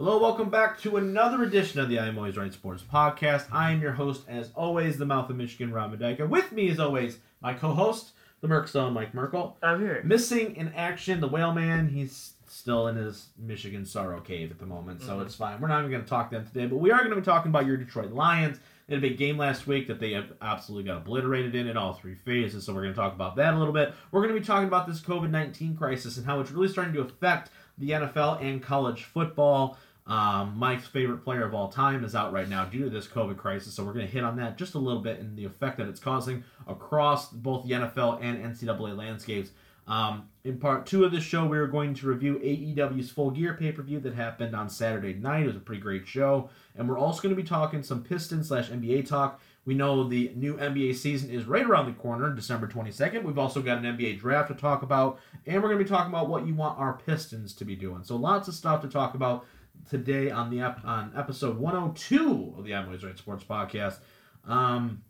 Hello, welcome back to another edition of the I'm Always Right Sports Podcast. I am your host, as always, the Mouth of Michigan, Rob Medika. With me, as always, my co-host, the Merkstone, Mike Merkel. I'm here. Missing in action, the Whale Man. He's still in his Michigan sorrow cave at the moment, so Mhm. it's fine. We're not even going to talk to them today, but we are going to be talking about your Detroit Lions. They had a big game last week that they have absolutely got obliterated in in all three phases, so we're going to talk about that a little bit. We're going to be talking about this COVID 19 crisis and how it's really starting to affect the NFL and college football. Um, Mike's favorite player of all time is out right now due to this COVID crisis, so we're going to hit on that just a little bit and the effect that it's causing across both the NFL and NCAA landscapes. Um, in part two of this show, we are going to review AEW's Full Gear pay per view that happened on Saturday night. It was a pretty great show, and we're also going to be talking some Pistons slash NBA talk. We know the new NBA season is right around the corner, December 22nd. We've also got an NBA draft to talk about, and we're going to be talking about what you want our Pistons to be doing. So lots of stuff to talk about today on the ep- on episode 102 of the I'm Always Right Sports Podcast. Um,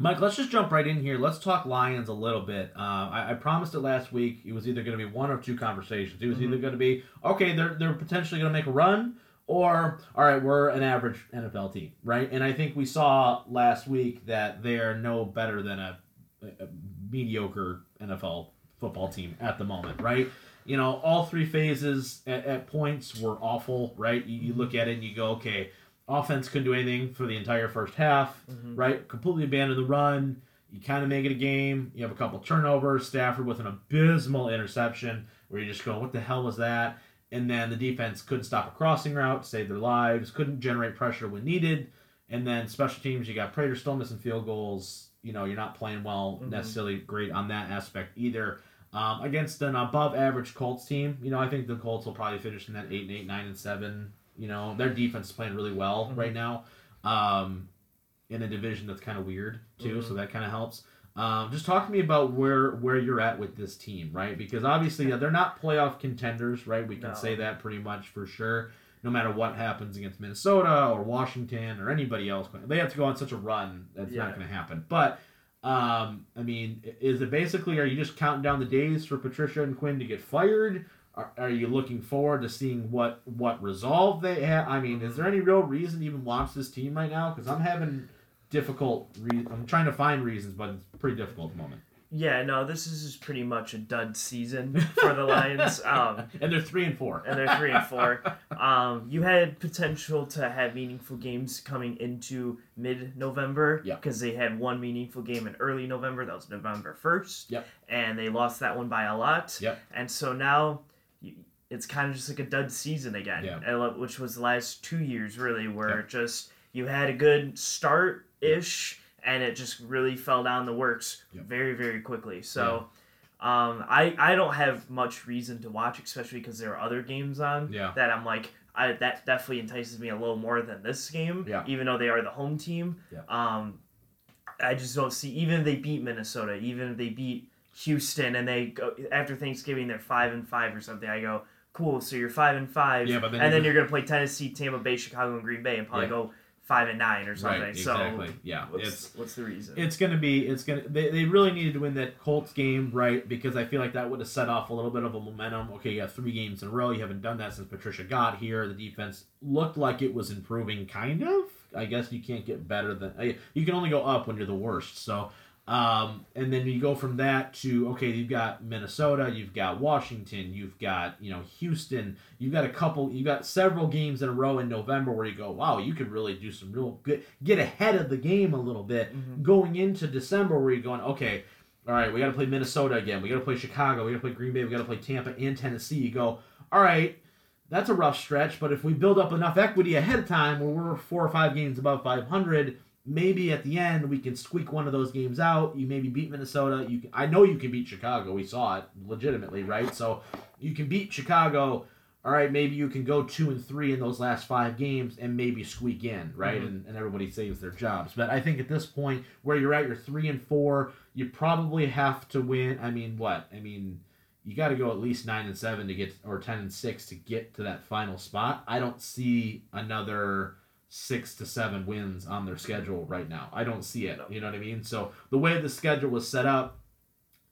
Mike, let's just jump right in here. Let's talk Lions a little bit. Uh, I, I promised it last week. It was either going to be one or two conversations. It was either going to be okay, they're they're potentially going to make a run, or all right, we're an average NFL team, right? And I think we saw last week that they are no better than a, a mediocre NFL football team at the moment, right? You know, all three phases at, at points were awful, right? You, you look at it and you go, okay, offense couldn't do anything for the entire first half, Mhm. right? Completely abandoned the run. You kind of make it a game. You have a couple turnovers. Stafford with an abysmal interception where you're just going, what the hell was that? And then the defense couldn't stop a crossing route, save their lives, couldn't generate pressure when needed. And then special teams, you got Prater still missing field goals. You know, you're not playing well Mhm. necessarily great on that aspect either. Um, against an above average Colts team, you know, I think the Colts will probably finish in that 8 and 8, 9 and 7. You know, their defense is playing really well Mhm. right now. Um, in a division that's kind of weird too, so Mhm. that kind of helps. Um, just talk to me about where where you're at with this team, right? Because obviously yeah, they're not playoff contenders, right? We can No. say that pretty much for sure. No matter what happens against Minnesota or Washington or anybody else, they have to go on such a run that's not going to happen. But um, I mean, is it basically are you just counting down the days for Patricia and Quinn to get fired? Are, are you looking forward to seeing what what resolve they have? I mean, is there any real reason to even watch this team right now? Because I'm having difficult. Re- I'm trying to find reasons, but it's pretty difficult at the moment. Yeah, no, this is pretty much a dud season for the Lions. Um, and they're three and four. and they're three and four. Um, you had potential to have meaningful games coming into mid-November Yeah. because they had one meaningful game in early November. That was November first. Yep. And they lost that one by a lot. Yep. And so now it's kind of just like a dud season again, Yeah. which was the last two years really, where Yep. just you had a good start ish, and it just really fell down the works Yep. very very quickly. So. Um, I, I don't have much reason to watch, especially because there are other games on Yeah. that I'm like, I that definitely entices me a little more than this game. Yeah. Even though they are the home team. Yeah. Um, I just don't see even if they beat Minnesota, even if they beat Houston, and they go after Thanksgiving they're five and five or something. I go cool. So you're five and five. Yeah, but then and you then go- you're gonna play Tennessee, Tampa Bay, Chicago, and Green Bay, and probably Yeah. go five and nine or something. Right. So Exactly. Yeah. what's, It's what's the reason? it's gonna be it's gonna they, they really needed to win that Colts game right because I feel like that would have set off a little bit of a momentum. Okay, you have three games in a row. You haven't done that since Patricia got here. The defense looked like it was improving, kind of. I guess you can't get better than uh, you can only go up when you're the worst. So. Um, and then you go from that to okay, you've got Minnesota, you've got Washington, you've got you know Houston, you've got a couple, you've got several games in a row in November where you go, wow, you could really do some real good, get ahead of the game a little bit Mhm. going into December where you're going, okay, all right, we got to play Minnesota again, we got to play Chicago, we got to play Green Bay, we got to play Tampa and Tennessee. You go, all right, that's a rough stretch, but if we build up enough equity ahead of time where we're four or five games above 500, maybe at the end we can squeak one of those games out. You maybe beat Minnesota. You, can, I know you can beat Chicago. We saw it legitimately, right? So you can beat Chicago. All right, maybe you can go two and three in those last five games and maybe squeak in, right? Mhm. And, and everybody saves their jobs. But I think at this point, where you're at, you're three and four. You probably have to win. I mean, what? I mean, you got to go at least nine and seven to get, or ten and six to get to that final spot. I don't see another six to seven wins on their schedule right now. I don't see it. You know what I mean? So the way the schedule was set up,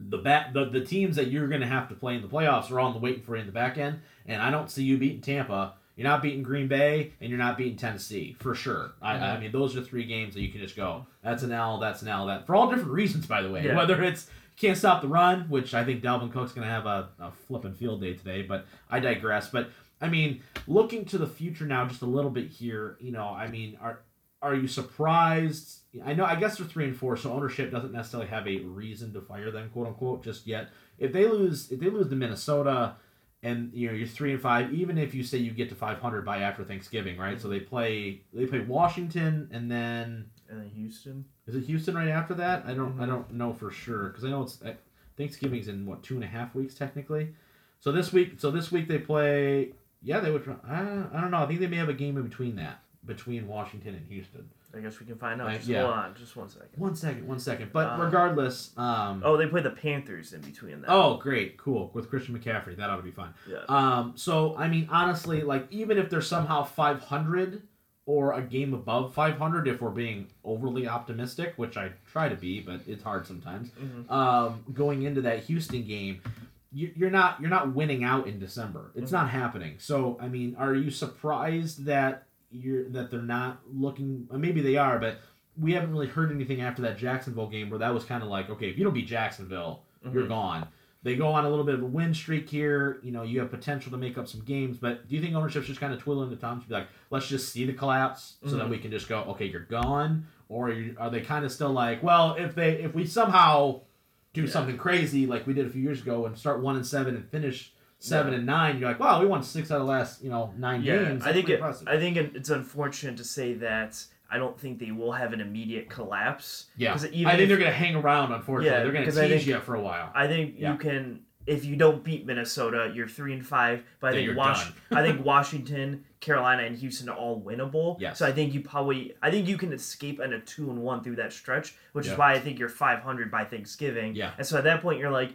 the back the, the teams that you're going to have to play in the playoffs are on the waiting for you in the back end, and I don't see you beating Tampa You're not beating Green Bay, and you're not beating Tennessee for sure. I, I Mhm. mean, those are three games that you can just go. That's an L. That's an L. That for all different reasons, by the way. Yeah. Whether it's can't stop the run, which I think Dalvin Cook's going to have a, a flipping field day today, but I digress. But I mean, looking to the future now, just a little bit here. You know, I mean, are are you surprised? I know, I guess they're three and four, so ownership doesn't necessarily have a reason to fire them, quote unquote, just yet. If they lose, if they lose to Minnesota, and you know you're three and five, even if you say you get to 500 by after Thanksgiving, right? So they play they play Washington, and then And then Houston. is it Houston right after that? I don't I Mhm. don't know for sure because I know it's uh, Thanksgiving's in what two and a half weeks technically. So this week, so this week they play. Yeah, they would. I, I don't know. I think they may have a game in between that, between Washington and Houston. I guess we can find out. Right, Just yeah. hold on, just one second. One second, one second. But Uh, regardless, um, Oh, they play the Panthers in between that. oh, great, cool with Christian McCaffrey. That ought to be fun. yeah. Um, so I mean, honestly, like even if they're somehow 500 or a game above 500, if we're being overly optimistic, which I try to be, but it's hard sometimes. Mhm. Um, going into that Houston game, you're not you're not winning out in December. It's not happening. So I mean, are you surprised that you're that they're not looking? uh, Maybe they are, but we haven't really heard anything after that Jacksonville game where that was kind of like, okay, if you don't beat Jacksonville, you're Mhm. gone. They go on a little bit of a win streak here. You know, you have potential to make up some games, but do you think ownership's just kind of twiddling the thumbs be like, let's just see the collapse so that Mhm. we can just go, okay, you're gone, or are, you, are they kind of still like, well, if they if we somehow do Yeah. something crazy like we did a few years ago and start one and seven and finish seven Yeah. and nine, you're like, wow, we won six out of the last you know nine Yeah, games. I think it. I think it's unfortunate to say that I don't think they will have an immediate collapse. yeah, even I think if- they're gonna hang around. Unfortunately, Yeah, they're gonna because I tease think- you for a while. I think Yeah. you can if you don't beat Minnesota, you're three and five. But I think Wash. I think Washington, Carolina, and Houston are all winnable. Yes. So I think you probably, I think you can escape in a two and one through that stretch, which Yeah. is why I think you're 500 by Thanksgiving. Yeah. And so at that point, you're like,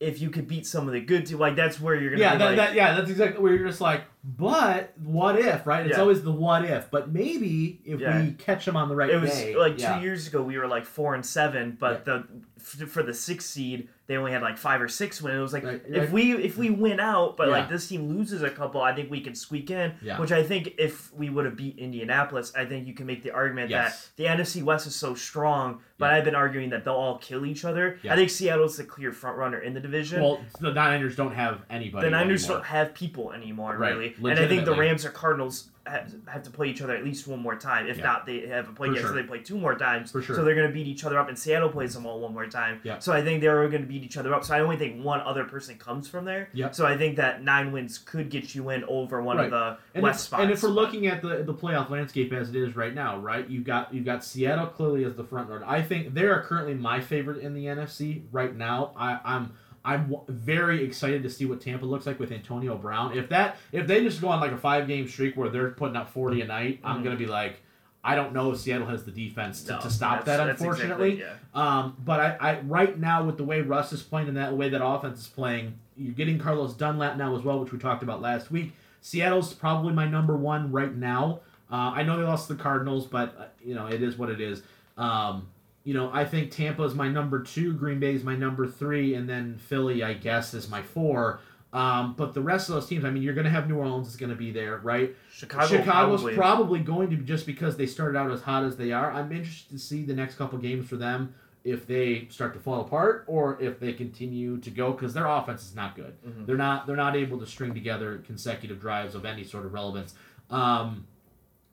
if you could beat some of the good teams, like that's where you're gonna yeah, be that, like, that, yeah, that's exactly where you're just like, but what if, right? It's Yeah. always the what if, but maybe if Yeah. we catch them on the right it was day. like yeah. two years ago we were like four and seven, but the f- for the sixth seed they only had like five or six wins. It was like Right, if right. we if we win out, but Yeah. like this team loses a couple, I think we can squeak in. Yeah. Which I think if we would have beat Indianapolis, I think you can make the argument Yes. that the NFC West is so strong. But Yeah. I've been arguing that they'll all kill each other. I think Seattle's the clear front runner in the division. Well, the Niners don't have anybody. the Niners anymore. don't have people anymore, Right, really. And I think the. Rams or Cardinals have, have to play each other at least one more time. If Yeah. not, they haven't played For yet, so they play two more times. For sure. So they're going to beat each other up, and Seattle plays them all one more time. Yeah. So I think they're going to beat each other up. So I only think one other person comes from there. Yep. So I think that nine wins could get you in over one Right. of the And West if, spots. and if we're looking at the the playoff landscape as it is right now, right? You've got you've got Seattle clearly as the front runner. I think they are currently my favorite in the NFC right now. I, I'm I'm w- very excited to see what Tampa looks like with Antonio Brown. If that if they just go on like a five game streak where they're putting up 40 a night, I'm Mhm. gonna be like. I don't know if Seattle has the defense to, No, to stop that, unfortunately. exactly- Um, but I, I right now with the way Russ is playing and that the way that offense is playing, you're getting Carlos Dunlap now as well, which we talked about last week. Seattle's probably my number one right now. Uh, I know they lost to the Cardinals, but uh, you know it is what it is. Um, you know I think Tampa is my number two, Green Bay is my number three, and then Philly I guess is my four. Um, but the rest of those teams, I mean, you're going to have New Orleans is going to be there, right? Chicago Chicago's probably. probably. going to be just because they started out as hot as they are. I'm interested to see the next couple games for them if they start to fall apart or if they continue to go because their offense is not good. Mhm. They're not they're not able to string together consecutive drives of any sort of relevance. Um,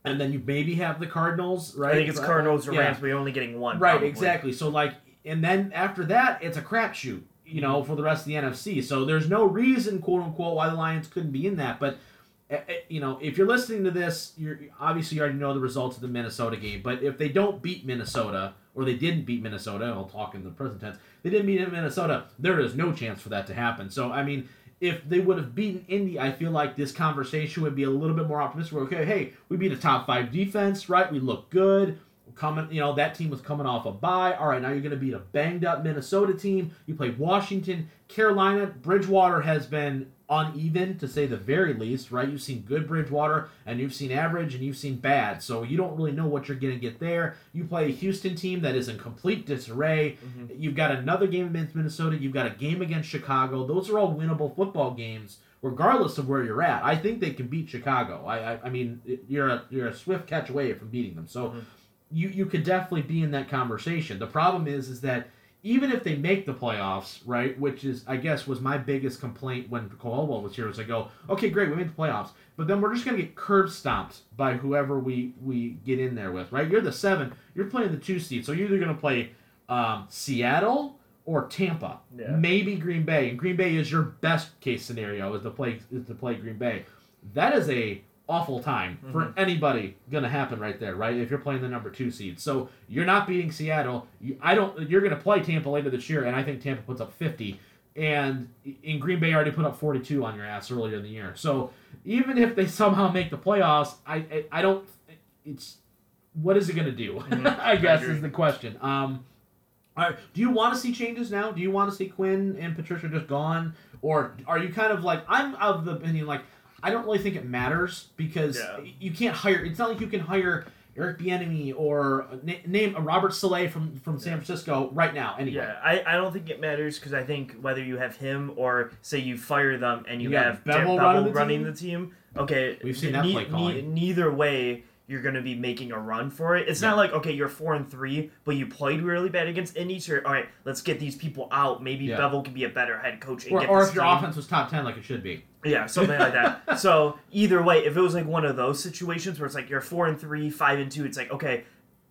and then you maybe have the Cardinals, right? I think it's Cardinals or Yeah. Rams, but you're only getting one. Right, probably. exactly. So like, and then after that, it's a crapshoot, you know, for the rest of the NFC. So there's no reason, quote unquote, why the Lions couldn't be in that. But eh, eh, you know, if you're listening to this, you're obviously you already know the results of the Minnesota game. But if they don't beat Minnesota, or they didn't beat Minnesota, I'll talk in the present tense. They didn't beat Minnesota. There is no chance for that to happen. So I mean. If they would have beaten Indy, I feel like this conversation would be a little bit more optimistic. We're, okay, hey, we beat a top five defense, right? We look good coming you know that team was coming off a bye all right now you're going to beat a banged up minnesota team you play washington carolina bridgewater has been uneven to say the very least right you've seen good bridgewater and you've seen average and you've seen bad so you don't really know what you're going to get there you play a houston team that is in complete disarray Mhm. you've got another game against minnesota you've got a game against chicago those are all winnable football games regardless of where you're at. I think they can beat Chicago. I, I, I mean, you're a you're a swift catch away from beating them. So, Mhm. you you could definitely be in that conversation. The problem is, is that even if they make the playoffs, right, which is I guess was my biggest complaint when Caldwell was here, was I go, okay, great, we made the playoffs, but then we're just gonna get curb stomped by whoever we we get in there with, right? You're the seven, you're playing the two seed, so you're either gonna play um, Seattle or Tampa, Yeah. maybe Green Bay, and Green Bay is your best case scenario is to play is to play Green Bay. That is a awful time for anybody gonna happen right there, right? If you're playing the number two seed, so you're not beating Seattle. You, I don't. You're gonna play Tampa later this year, and I think Tampa puts up 50, and in Green Bay already put up 42 on your ass earlier in the year. So even if they somehow make the playoffs, I I, I don't. It's what is it gonna do? Mhm. I I guess agree. is the question. Um. All right. Do you want to see changes now? Do you want to see Quinn and Patricia just gone, or are you kind of like I'm of the opinion like I don't really think it matters because Yeah. you can't hire. It's not like you can hire Eric Bieniemy or na- name a Robert Saleh from from San Francisco right now. Anyway, Yeah, I, I don't think it matters because I think whether you have him or say you fire them and you, You have Bevell Bevell running the running team? the team, okay, We've seen that play calling. neither way, you're going to be making a run for it. It's Yeah. not like okay, you're four and three, but you played really bad against Indy. So all right, let's get these people out. Maybe Yeah. Bevell can be a better head coach and or, or if your offense was top ten like it should be. yeah, something like that. So either way, if it was like one of those situations where it's like you're four and three, five and two, it's like okay,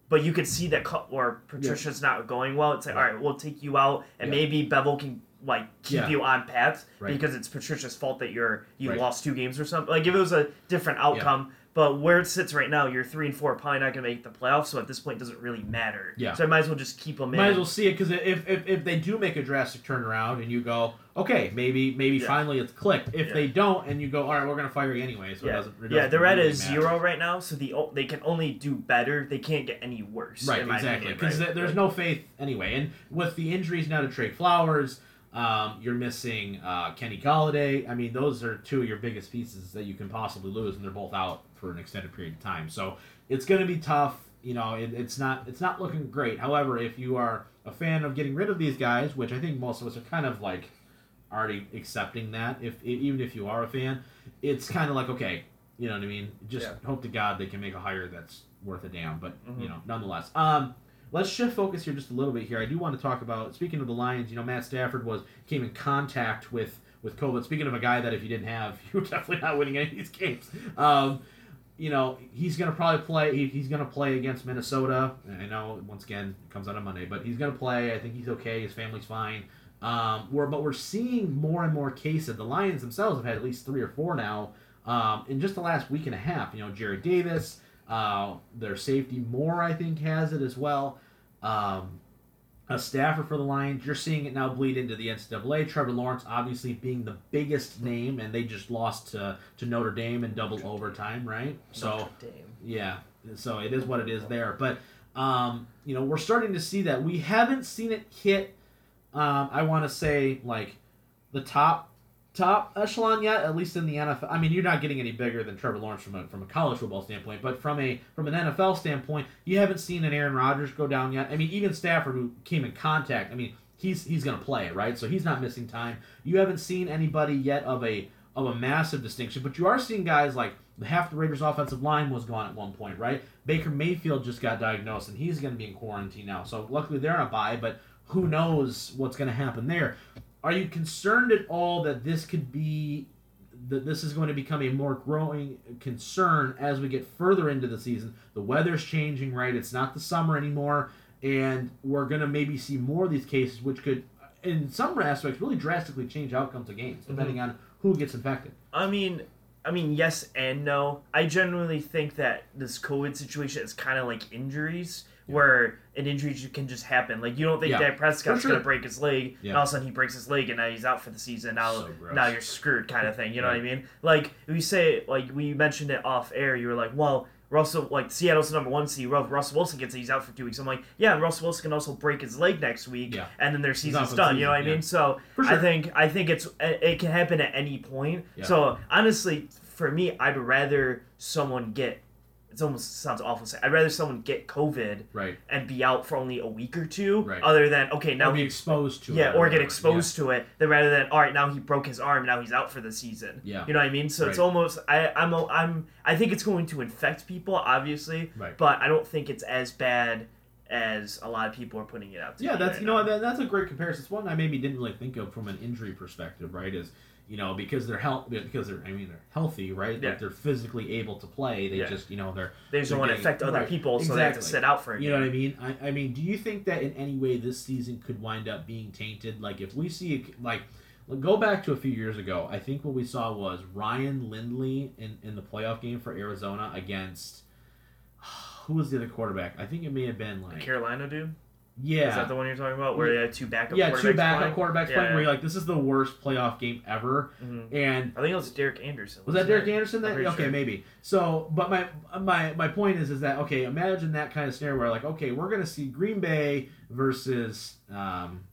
but you could see that or Patricia's not going well. It's like all right, we'll take you out, and Yeah. maybe Bevell can like keep Yeah. you on path Right. because it's Patricia's fault that you're you Right. lost two games or something. Like if it was a different outcome. But where it sits right now, you're three and four, probably not going to make the playoffs. So at this point, it doesn't really matter. Yeah. So I might as well just keep them in. Might as well see it because if, if, if they do make a drastic turnaround and you go, okay, maybe maybe Yeah. finally it's clicked. If Yeah. they don't and you go, all right, we're gonna fire you anyway, so it yeah, doesn't. It yeah, doesn't they're at a zero right now, so the they can only do better. They can't get any worse. Right, exactly. Because right? there's no faith anyway. And with the injuries now to Trey Flowers, um, you're missing uh, Kenny Golladay. I mean, those are two of your biggest pieces that you can possibly lose, and they're both out for an extended period of time. So it's going to be tough. You know, it, it's not it's not looking great. However, if you are a fan of getting rid of these guys, which I think most of us are kind of like already accepting that, if even if you are a fan, it's kind of like okay, you know what I mean. Just Yeah. hope to God they can make a hire that's worth a damn. But Mhm. you know, nonetheless. Um, let's shift focus here just a little bit here. I do want to talk about speaking of the Lions. You know, Matt Stafford was came in contact with with COVID. Speaking of a guy that if you didn't have, you were definitely not winning any of these games. Um, you know, he's gonna probably play. He, he's gonna play against Minnesota. I know once again it comes out on Monday, but he's gonna play. I think he's okay. His family's fine. Um, we're, but we're seeing more and more cases. The Lions themselves have had at least three or four now um, in just the last week and a half. You know, Jerry Davis, uh, their safety Moore, I think, has it as well. Um, a staffer for the Lions. You're seeing it now bleed into the NCAA. Trevor Lawrence, obviously, being the biggest name, and they just lost to, to Notre Dame in double overtime, right? So, yeah, so it is what it is there. But um, you know, we're starting to see that. We haven't seen it hit. Um, I want to say like the top top echelon yet, at least in the NFL. I mean, you're not getting any bigger than Trevor Lawrence from a from a college football standpoint, but from a from an NFL standpoint, you haven't seen an Aaron Rodgers go down yet. I mean, even Stafford who came in contact. I mean, he's he's going to play right, so he's not missing time. You haven't seen anybody yet of a of a massive distinction, but you are seeing guys like half the Raiders' offensive line was gone at one point, right? Baker Mayfield just got diagnosed, and he's going to be in quarantine now. So luckily they're on a bye, but who knows what's going to happen there? Are you concerned at all that this could be that this is going to become a more growing concern as we get further into the season? The weather's changing, right? It's not the summer anymore, and we're going to maybe see more of these cases, which could, in some aspects, really drastically change outcomes of games, mm-hmm. depending on who gets infected. I mean, I mean, yes and no. I generally think that this COVID situation is kind of like injuries, where an injury can just happen. Like you don't think Yeah, Dak Prescott's sure. gonna break his leg, and all of a sudden he breaks his leg, and now he's out for the season. Now, So now you're screwed, kind of thing. You know Right. what I mean? Like we say, like we mentioned it off air. You were like, well. Russell, like Seattle's the number one seed. Russell Wilson gets it. He's out for two weeks. I'm like, yeah, and Russell Wilson can also break his leg next week, Yeah. and then their season's done. You know what I mean? So For I think I think it's it can happen at any point. Yeah. So honestly, for me, I'd rather someone get It almost sounds awful. to say. I'd rather someone get COVID Right. and be out for only a week or two, Right. other than okay Now now be he exposed to it. yeah, or get exposed to it, then rather than all right now he broke his arm, now he's out for the season. Yeah. You know what I mean? So it's almost I I'm a- I'm I think it's going to infect people obviously, Right. but I don't think it's as bad as a lot of people are putting it out. To Yeah, that's right you know that, that's a great comparison. It's one I maybe didn't really think of from an injury perspective, right? Is you know because they're health because they're I mean they're healthy, right? Yeah. Like they're physically able to play. They Yeah. just you know they're they just they're don't want to affect other right, people, so they have to sit out for a You know what I mean? I, I mean, do you think that in any way this season could wind up being tainted? Like if we see like go back to a few years ago, I think what we saw was Ryan Lindley in, in the playoff game for Arizona against who was the other quarterback? I think it may have been like Carolina dude, yeah. is that the one you're talking about where they had two backup yeah, quarterbacks two backup playing? quarterbacks Yeah, playing where you're like, this is the worst playoff game ever. Mhm. And I think it was Derek Anderson. was that Derek it? Anderson? That okay, sure. maybe. So, but my my my point is is that okay? Imagine that kind of scenario where like, okay, we're gonna see Green Bay versus um,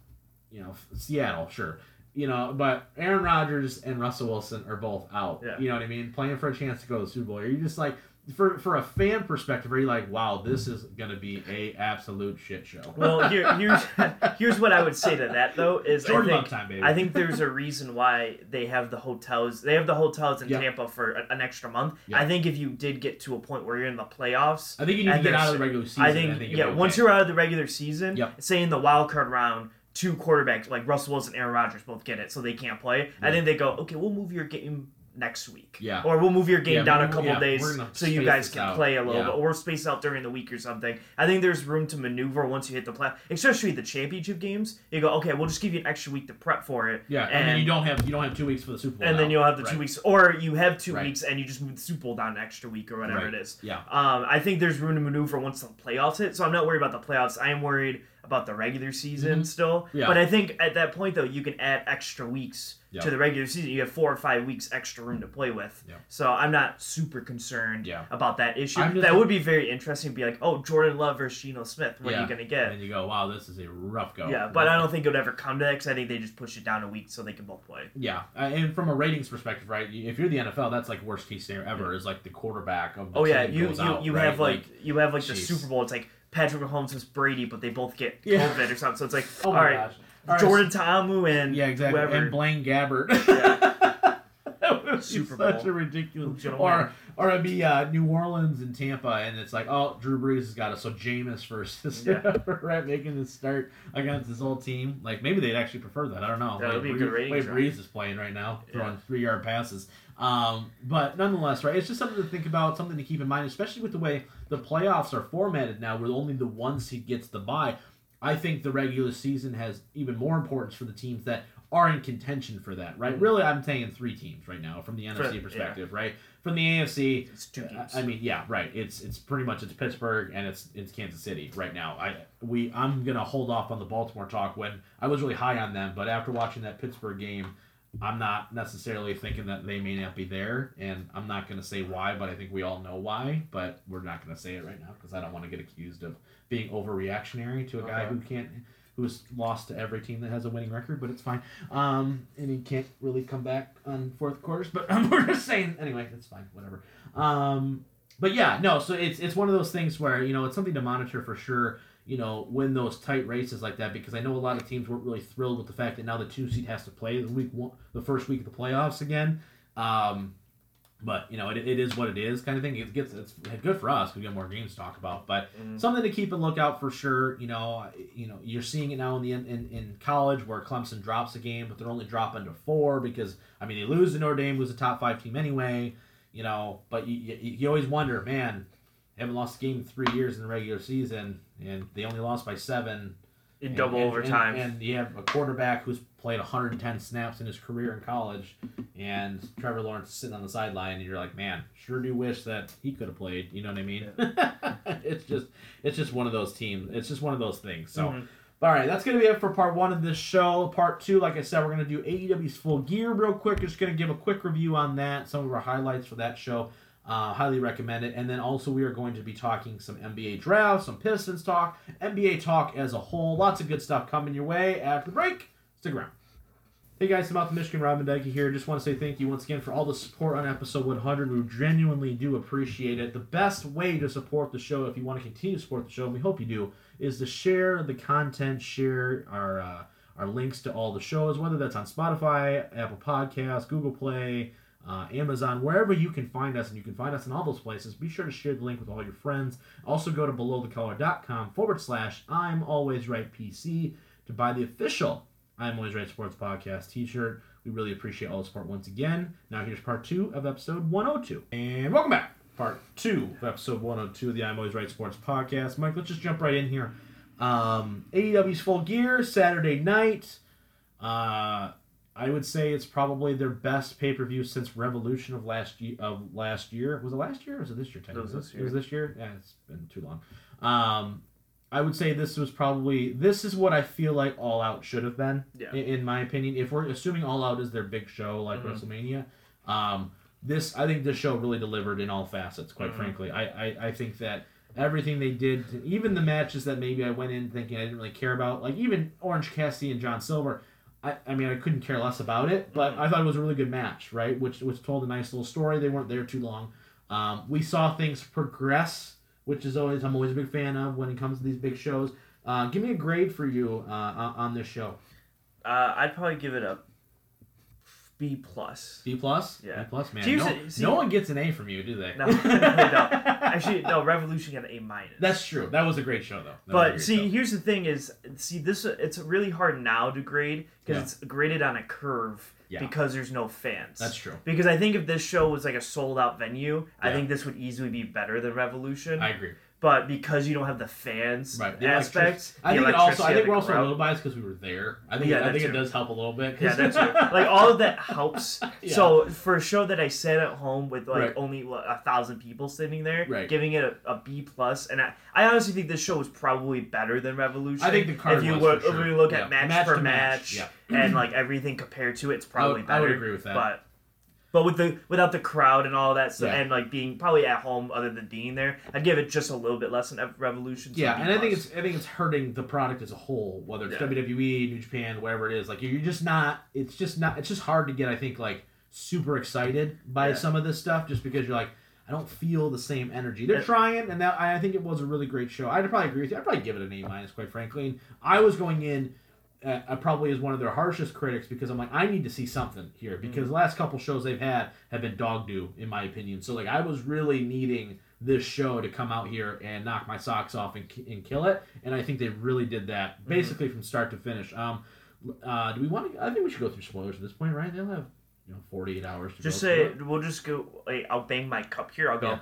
you know, Seattle, sure. You know, but Aaron Rodgers and Russell Wilson are both out. Yeah. You know what I mean? Playing for a chance to go to the Super Bowl. Are you just like for for a fan perspective, are you like, wow, this is gonna be a absolute shit show? Well, here, here's here's what I would say to that though is I think time, baby. I think there's a reason why they have the hotels. They have the hotels in Yeah. Tampa for a- an extra month. Yeah. I think if you did get to a point where you're in the playoffs, I think you need to get out of the regular season. I think, it'll yeah, be once you're out of the regular season, Yep. say in the wild card round, two quarterbacks like Russell Wilson, and Aaron Rodgers both get it, so they can't play. Yeah. I think they go, okay, we'll move your game next week. Yeah. Or we'll move your game Yeah, down a couple yeah, days so you guys can out. play a little Yeah. bit, or space out during the week or something. I think there's room to maneuver once you hit the play, especially the championship games. You go, okay, we'll just give you an extra week to prep for it. Yeah, and, then you don't have you don't have two weeks for the Super Bowl. and then you'll have the Right. two weeks, or you have two Right. weeks and you just move the Super Bowl down an extra week or whatever Right. it is. Yeah. Um, I think there's room to maneuver once the playoffs hit, so I'm not worried about the playoffs. I am worried about the regular season still. Mm-hmm. Yeah. But I think at that point though, you can add extra weeks Yeah. to the regular season. You have four or five weeks extra room to play with. Yeah. So I'm not super concerned Yeah. about that issue. Just- that would be very interesting. To Be like, oh, Jordan Love versus Geno Smith. What are you gonna And get? then you go, wow, this is a rough go. Yeah, but I don't think it would ever come to that because I think they just push it down a week so they can both play. Yeah, uh, and from a ratings perspective, right? If you're the NFL, that's like worst case scenario ever. Is like the quarterback of the Oh yeah, you you, out, you right? have like, you have like the. Super Bowl. It's like Patrick Mahomes versus Brady, but they both get Yeah. COVID or something. So it's like, oh all my right, gosh, All right, Jordan Tamu and Yeah, exactly. whoever. And Blaine Gabbert. Yeah. that would be Super such Bowl. a ridiculous. Who's gonna Or win? or it'd be uh, New Orleans and Tampa, and it's like, oh, Drew Brees has got it. So Jameis versus Yeah. right, making this start against his whole team. Like maybe they'd actually prefer that. I don't know. That would Way be a good Brees- ratings way. Brees is playing right now, Yeah. throwing three yard passes. Um, but nonetheless, right, it's just something to think about, something to keep in mind, especially with the way the playoffs are formatted now, where only the one seed gets the bye. I think the regular season has even more importance for the teams that are in contention for that, right? Mhm. Really, I'm saying three teams right now from the NFC yeah. perspective, right? From the AFC, It's two games. I mean, yeah, right. It's it's pretty much it's Pittsburgh and it's it's Kansas City right now. I we I'm gonna hold off on the Baltimore talk when I was really high on them, but after watching that Pittsburgh game, I'm not necessarily thinking that they may not be there, and I'm not gonna say why, but I think we all know why. But we're not gonna say it right now because I don't want to get accused of being overreactionary to a guy Okay. who can't. Who's lost to every team that has a winning record, but it's fine. Um, and he can't really come back on fourth quarters. But we're just saying anyway. It's fine. Whatever. Um, but yeah, no. So it's it's one of those things where you know it's something to monitor for sure. You know, win those tight races like that because I know a lot of teams weren't really thrilled with the fact that now the two seed has to play the week one, the first week of the playoffs again. Um, but you know, it, it is what it is, kind of thing. It gets it's good for us. We get more games to talk about, but Mhm. something to keep a lookout for sure. You know, you know, you're seeing it now in the in, in college where Clemson drops a game, but they're only dropping to four because I mean they lose to Notre Dame, who's a top five team anyway. You know, but you, you, you always wonder, man, haven't lost a game in three years in the regular season, and they only lost by seven in and- double and- overtime. And, and you have a quarterback who's played 110 snaps in his career in college, and Trevor Lawrence is sitting on the sideline, and you're like, man, sure do wish that he could have played. You know what I mean? it's just, it's just one of those teams. It's just one of those things. So. Mhm. All right, that's going to be it for part one of this show. Part two, like I said, we're going to do AEW's Full Gear real quick. Just going to give a quick review on that, some of our highlights for that show. Uh, highly recommend it. And then also, we are going to be talking some NBA draft, some Pistons talk, NBA talk as a whole. Lots of good stuff coming your way after the break. Stick around. Hey guys, about the Michigan Robin Dyke here. Just want to say thank you once again for all the support on episode 100. We genuinely do appreciate it. The best way to support the show, if you want to continue to support the show, and we hope you do, is to share the content, share our uh, our links to all the shows, whether that's on Spotify, Apple Podcasts, Google Play, uh, Amazon, wherever you can find us, and you can find us in all those places. Be sure to share the link with all your friends. Also, go to belowthecolor.com forward slash I'm always right PC to buy the official I'm Always Right Sports Podcast t shirt. We really appreciate all the support once again. Now, here's part two of episode 102. And welcome back. Part two of episode 102 of the I'm Always Right Sports Podcast. Mike, let's just jump right in here. Um, AEW's Full Gear, Saturday night. Uh, I would say it's probably their best pay per view since Revolution of last year. Of last year, was it last year or was it this year? It was this It was this year. Yeah, it's been too long. Um, I would say this was probably this is what I feel like All Out should have been. Yeah. In, in my opinion, if we're assuming All Out is their big show like Mhm. WrestleMania, um, this I think this show really delivered in all facets. Quite Mhm. frankly, I, I I think that everything they did, even the matches that maybe I went in thinking I didn't really care about, like even Orange Cassidy and John Silver. I, I mean, I couldn't care less about it, but Mhm. I thought it was a really good match, right? Which which told a nice little story. They weren't there too long. Um, we saw things progress, which is always I'm always a big fan of when it comes to these big shows. Uh, give me a grade for you uh, on on this show. Uh, I'd probably give it a B plus. B plus. Yeah. B plus, man. Here's No, see- no one gets an A from you, do they? No, they. Actually, no. Revolution got an A minus. That's true. That was a great show, though. That But see, show. here's the thing: is see this. It's really hard now to grade because Yeah. it's graded on a curve Yeah. because there's no fans. that's true. Because I think if this show was like a sold out venue, I think this would easily be better than Revolution. I agree. But because you don't have the fans Right. The aspect, I think it also. I think we're also a little biased because we were there. I think. Yeah, I think it does help a little bit. Yeah, that's true. like all of that helps. Yeah. So for a show that I sat at home with like Right. only what, a thousand people sitting there, Right. giving it a, a B plus, and I, I honestly think this show was probably better than Revolution. I think the card if you look, sure. if you look Yeah. at match, Match for to match, match, and like everything compared to it, it's I probably would, better. I would agree with that. But but with the without the crowd and all that stuff, Yeah. and like being probably at home other than being there, I'd give it just a little bit less than Ev- Revolution. yeah, and I think it's I think it's hurting the product as a whole, whether it's Yeah. WWE, New Japan, whatever it is. Like you're just not. It's just not. It's just hard to get. I think like super excited by Yeah. some of this stuff, just because you're like. I don't feel the same energy. They're trying, and that, I think it was a really great show. I'd probably agree with you. I'd probably give it an A minus, quite frankly. And I was going in uh, uh, probably is one of their harshest critics because I'm like, I need to see something here because Mm-hmm. last couple shows they've had have been dog do, in my opinion. So like, I was really needing this show to come out here and knock my socks off and, and kill it, and I think they really did that Mm-hmm. basically from start to finish. Um, uh, do we want to? I think we should go through spoilers at this point, right? They'll have you know 48 hours to Just say we'll just go. Like, I'll bang my cup here. I'll go.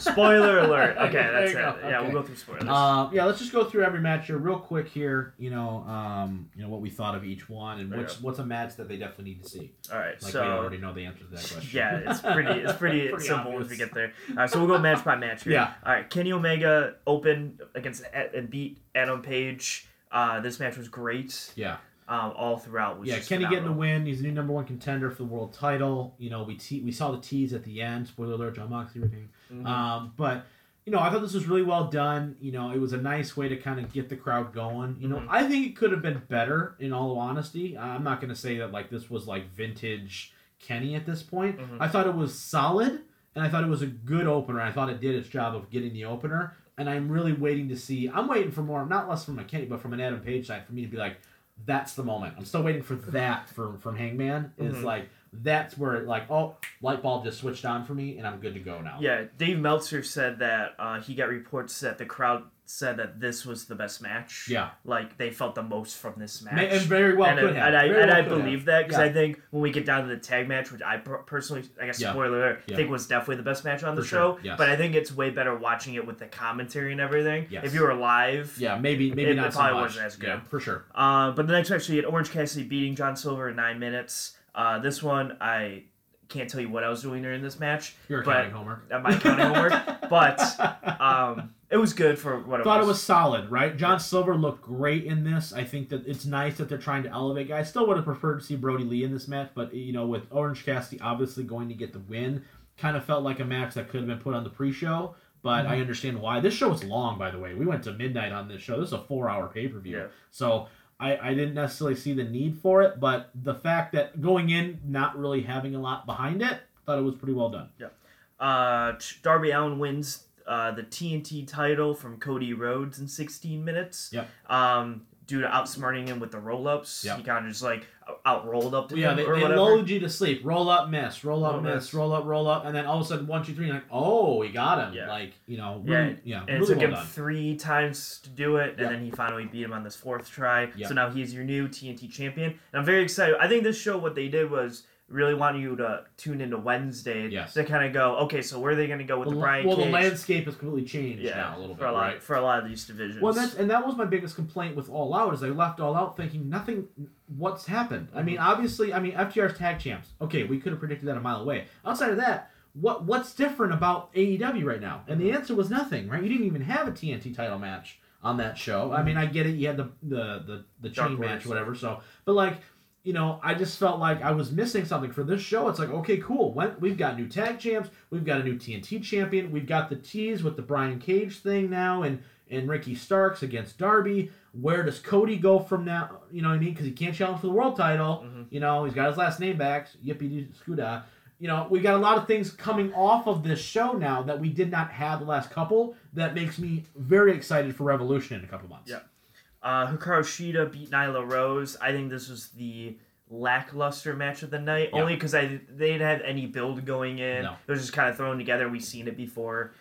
Spoiler alert. Okay, that's it. go. Yeah, Okay. we'll go through spoilers. Uh, yeah, let's just go through every match here real quick here. You know, um, you know what we thought of each one and Yeah. what's what's a match that they definitely need to see. All right, Like so we already know the answer to that question. yeah, it's pretty it's pretty, Pretty simple obvious. once we get there. All right, so we'll go match by match here. Yeah. All right, Kenny Omega opened against and beat Adam Page. Uh, this match was great. Yeah. Um, all throughout was Yeah, just Kenny getting the win. He's the new number one contender for the world title. You know, we te- we saw the tease at the end. Spoiler alert: Jon Moxley retaining. Mhm. Um, but you know, I thought this was really well done. You know, it was a nice way to kind of get the crowd going. You know, Mhm. I think it could have been better. In all honesty, I'm not going to say that like this was like vintage Kenny at this point. Mhm. I thought it was solid, and I thought it was a good opener. I thought it did its job of getting the opener. And I'm really waiting to see. I'm waiting for more, not less from a Kenny, but from an Adam Page side, for me to be like, that's the moment. I'm still waiting for that from from Hangman. Is Mhm. like that's where it like oh light bulb just switched on for me and I'm good to go now. Yeah, Dave Meltzer said that uh, he got reports that the crowd said that this was the best match. Yeah. Like they felt the most from this match. And very well and, could have. and I, Very and well I could have. believe that because Yeah. I think when we get down to the tag match, which I per- personally, I guess Yeah. spoiler alert, Yeah. think was definitely the best match on the For show. sure, yes. But I think it's way better watching it with the commentary and everything. Yes. If you were live, Yeah, maybe maybe It- not it so probably much. wasn't as good. Yeah, for sure. Uh, but the next match, we had Orange Cassidy beating John Silver in nine minutes. Uh, this one, I can't tell you what I was doing during this match. You're a But- counting homer. Am I counting homework? But um, it was good for what it thought was. it was solid, right? John Silver looked great in this. I think that it's nice that they're trying to elevate guys. Still would have preferred to see Brodie Lee in this match, but you know, with Orange Cassidy obviously going to get the win, kind of felt like a match that could have been put on the pre-show. But Mm-hmm. I understand why. This show is long, by the way. We went to midnight on this show. This is a four-hour pay-per-view. Yeah. So I, I didn't necessarily see the need for it, but the fact that going in not really having a lot behind it, thought it was pretty well done. Yeah. Uh, Darby Allin wins uh, the TNT title from Cody Rhodes in 16 minutes. Yep. Um, due to outsmarting him with the roll ups, Yep. he kind of just like out rolled up to Yeah, him they, they lulled you to sleep. Roll up, miss. Roll up, Roll, miss. miss. Roll up, roll up, and then all of a sudden, one, two, three, you're like, oh, he got him. Yeah. Like you know, Yeah, really, yeah, and it took well him done. three times to do it, and Yep. then he finally beat him on this fourth try. Yep. So now he's your new TNT champion, and I'm very excited. I think this show, what they did was really want you to tune into Wednesday Yes. to kind of go, okay, so where are they going to go with The the, Brian well, Cage? the landscape has completely changed yeah, now a little for bit, a lot right? for a lot of these divisions. Well, that's and that was my biggest complaint with All Out is I left All Out thinking nothing. What's happened? I mean, Mm-hmm. obviously, I mean FTR's tag champs. Okay, we could have predicted that a mile away. Outside of that, what what's different about AEW right now? And Mm-hmm. the answer was nothing. Right? You didn't even have a TNT title match on that show. I mean, I get it. You had the the the, the chain match, whatever. So, but like. You know, I just felt like I was missing something for this show. It's like, okay, cool. When, we've got new tag champs, we've got a new TNT champion, we've got the tease with the Brian Cage thing now, and and Ricky Starks against Darby. Where does Cody go from now? You know what I mean? Because he can't challenge for the world title. Mhm. You know, he's got his last name back. Yippee Scuda. You know, we got a lot of things coming off of this show now that we did not have the last couple. That makes me very excited for Revolution in a couple months. Yeah. Uh, Hikaru Shida beat Nyla Rose. I think this was the lackluster match of the night, Yeah. only because I they didn't have any build going in. No. It was just kind of thrown together. We've seen it before.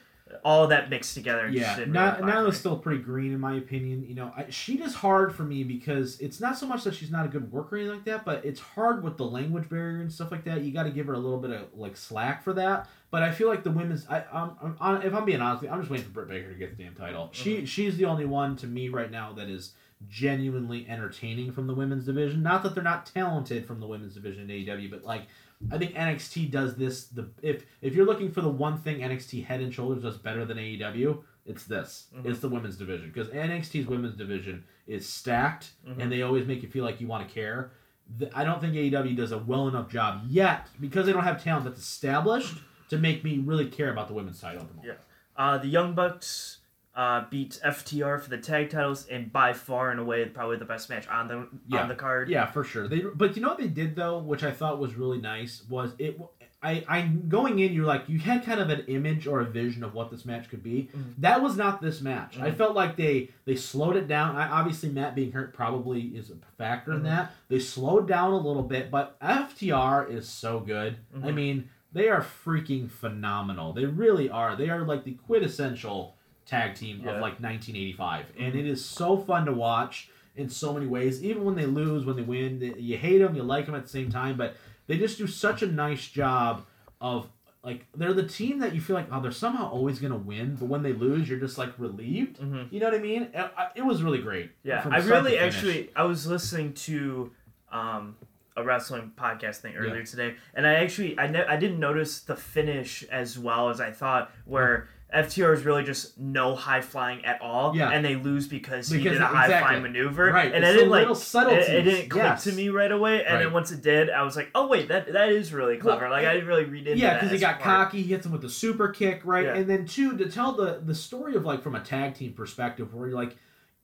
All that mixed together. Yeah, didn't really Nyla's still pretty green in my opinion. You know, I, Shida's hard for me because it's not so much that she's not a good worker or anything like that, but it's hard with the language barrier and stuff like that. You got to give her a little bit of like slack for that. But I feel like the women's, I, I'm, I'm, if I'm being honest, with you, I'm just waiting for Britt Baker to get the damn title. Mm-hmm. She, she's the only one to me right now that is genuinely entertaining from the women's division. Not that they're not talented from the women's division in AEW, but like I think NXT does this. The if if you're looking for the one thing NXT head and shoulders does better than AEW, it's this. Mhm. It's the women's division because NXT's women's division is stacked, Mhm. and they always make you feel like you want to care. The- I don't think AEW does a well enough job yet because they don't have talent that's established to make me really care about the women's title. At the moment. Uh, the Young Bucks uh, beat FTR for the tag titles, and by far and away probably the best match on the Yeah. on the card. Yeah, for sure. They but you know what they did though, which I thought was really nice was it. I I going in, you're like you had kind of an image or a vision of what this match could be. Mhm. That was not this match. I Mhm. felt like they they slowed it down. I, obviously, Matt being hurt probably is a factor in Mhm. that. They slowed down a little bit, but FTR is so good. I Mhm. mean, they are freaking phenomenal. They really are. They are like the quintessential tag team Yeah. of like 1985, and it is so fun to watch in so many ways. Even when they lose, when they win, they- you hate them, you like them at the same time, but they just do such a nice job of like they're the team that you feel like oh they're somehow always gonna win, but when they lose, you're just like relieved. hmm You know what I mean? It, it was really great. Yeah, I really actually I was listening to um, a wrestling podcast thing earlier Yeah. today, and I actually I ne- I didn't notice the finish as well as I thought, where FTR is really just no high flying at all, Yeah. and they lose because, he did a high exactly. flying maneuver, Right, and it's I didn't like little subtleties, it, it didn't click yes. to me right away, and Right. then once it did, I was like, oh wait, that that is really clever. Well, like I didn't really read into Yeah, because he got part. cocky, he hits him with the super kick, right? Yeah. And then two, to tell the the story of like from a tag team perspective, where you're like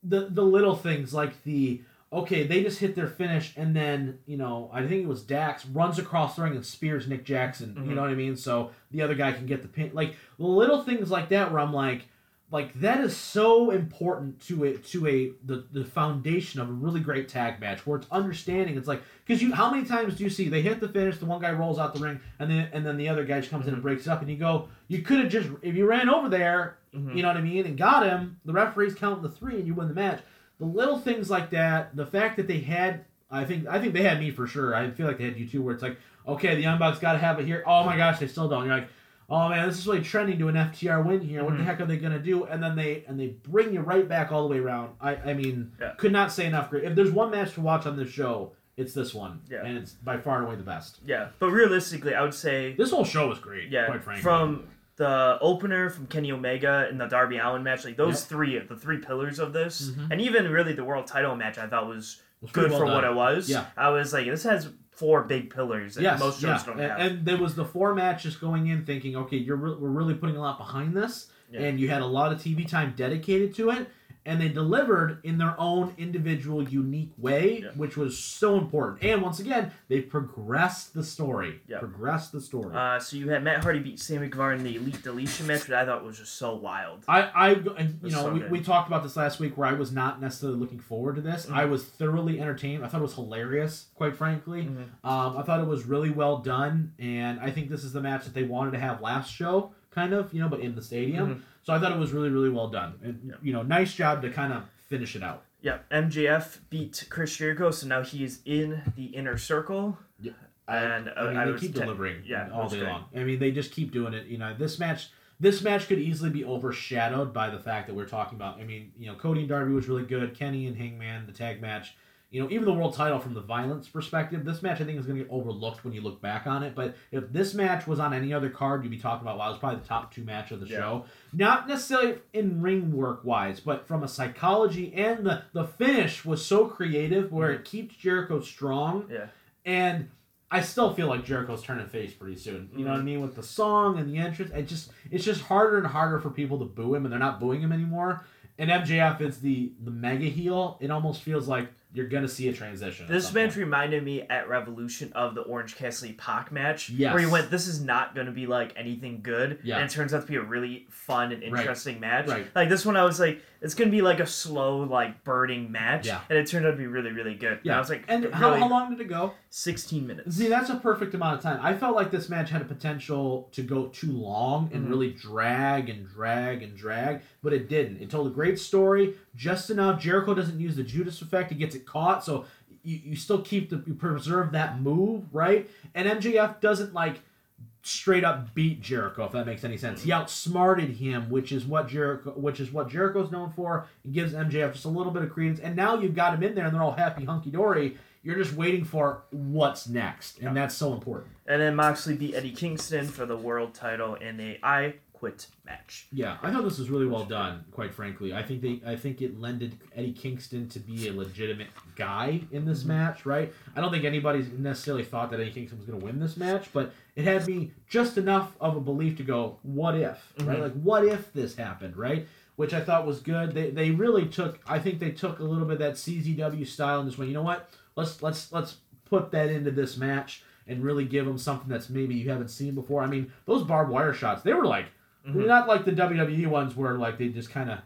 the the little things like the okay, they just hit their finish, and then you know I think it was Dax runs across the ring and spears Nick Jackson. You Mhm. know what I mean? So the other guy can get the pin. Like little things like that, where I'm like. Like that is so important to a to a the, the foundation of a really great tag match where it's understanding. It's like because you how many times do you see they hit the finish, the one guy rolls out the ring, and then and then the other guy just comes in and breaks it up, and you go, you could have just if you ran over there, Mhm. you know what I mean, and got him. The referees count the three, and you win the match. The little things like that, the fact that they had, I think I think they had me for sure. I feel like they had you too, where it's like, okay, the Young Bucks got to have it here. Oh my gosh, they still don't. You're like. Oh man, this is really trending to an FTR win here. What the Mhm. heck are they gonna do? And then they and they bring you right back all the way around. I I mean, Yeah. could not say enough. Great. If there's one match to watch on this show, it's this one, Yeah. and it's by far and away the best. Yeah, but realistically, I would say This whole show was great. Yeah, quite frankly. from the opener from Kenny Omega and the Darby Allin match, like those Yep. three, the three pillars of this, Mhm. and even really the world title match, I thought was It was pretty good well for done. what it was. Yeah. I was like, this has four big pillars that Yes, most yeah. shows don't and, have. and there was the four matches going in, thinking, okay, you're re- we're really putting a lot behind this, Yeah. and you had a lot of TV time dedicated to it. And they delivered in their own individual, unique way, Yeah. which was so important. And once again, they progressed the story. Yeah. Progressed the story. Uh, so you had Matt Hardy beat Sammy Guevara in the Elite Deletion match, which I thought was just so wild. I, I, and, you know, so we, we talked about this last week where I was not necessarily looking forward to this. Mhm. I was thoroughly entertained. I thought it was hilarious, quite frankly. Mhm. Um, I thought it was really well done, and I think this is the match that they wanted to have last show, kind of, you know, but in the stadium. Mhm. So I thought it was really, really well done. And, Yeah. you know, nice job to kind of finish it out. Yeah, MJF beat Chris Jericho, so now he's in the inner circle. Yeah. And, uh, I mean, I they keep te- delivering yeah, all day great. long. I mean, they just keep doing it. You know, this match, this match could easily be overshadowed by the fact that we're talking about. I mean, you know, Cody and Darby was really good. Kenny and Hangman, the tag match. You know, even the world title from the violence perspective, this match I think is going to get overlooked when you look back on it. But if this match was on any other card, you'd be talking about, wow, it's probably the top two match of the Yeah. show. Not necessarily in ring work wise, but from a psychology and the the finish was so creative where it mm-hmm. keeps Jericho strong. Yeah. And I still feel like Jericho's turning face pretty soon. You know what I mm-hmm. mean? With the song and the entrance, it just it's just harder and harder for people to boo him, and they're not booing him anymore. And MJF is the the mega heel. It almost feels like you're gonna see a transition. This match point. reminded me at Revolution of the Orange Cassidy Pac match, Yes. where you went, "This is not going to be like anything good," Yeah. and it turns out to be a really fun and Right. interesting match. Right. Like this one, I was like, "It's going to be like a slow, like burning match," Yeah. and it turned out to be really, really good. And yeah. I was like, and really, how, how long did it go? Sixteen minutes. See, that's a perfect amount of time. I felt like this match had a potential to go too long and Mhm. really drag and drag and drag, but it didn't. It told a great story, just enough. Jericho doesn't use the Judas effect; he gets it caught, so you, you still keep the you preserve that move, right? And MJF doesn't like straight up beat Jericho, if that makes any sense. He outsmarted him, which is what Jericho, which is what Jericho's known for. It gives MJF just a little bit of credence, and now you've got him in there, and they're all happy, hunky dory. You're just waiting for what's next, and that's so important. And then Moxley beat Eddie Kingston for the world title in a I Match. Yeah, I thought this was really well done. Quite frankly, I think they, I think it lended Eddie Kingston to be a legitimate guy in this match. Right? I don't think anybody's necessarily thought that Eddie Kingston was going to win this match, but it had me just enough of a belief to go, "What if?" Right? Mhm. Like, what if this happened? Right? Which I thought was good. They, they really took. I think they took a little bit of that CZW style and just went, you know what? Let's let's let's put that into this match and really give them something that's maybe you haven't seen before. I mean, those barbed wire shots, they were like Mhm. not like the WWE ones where like they just kind of.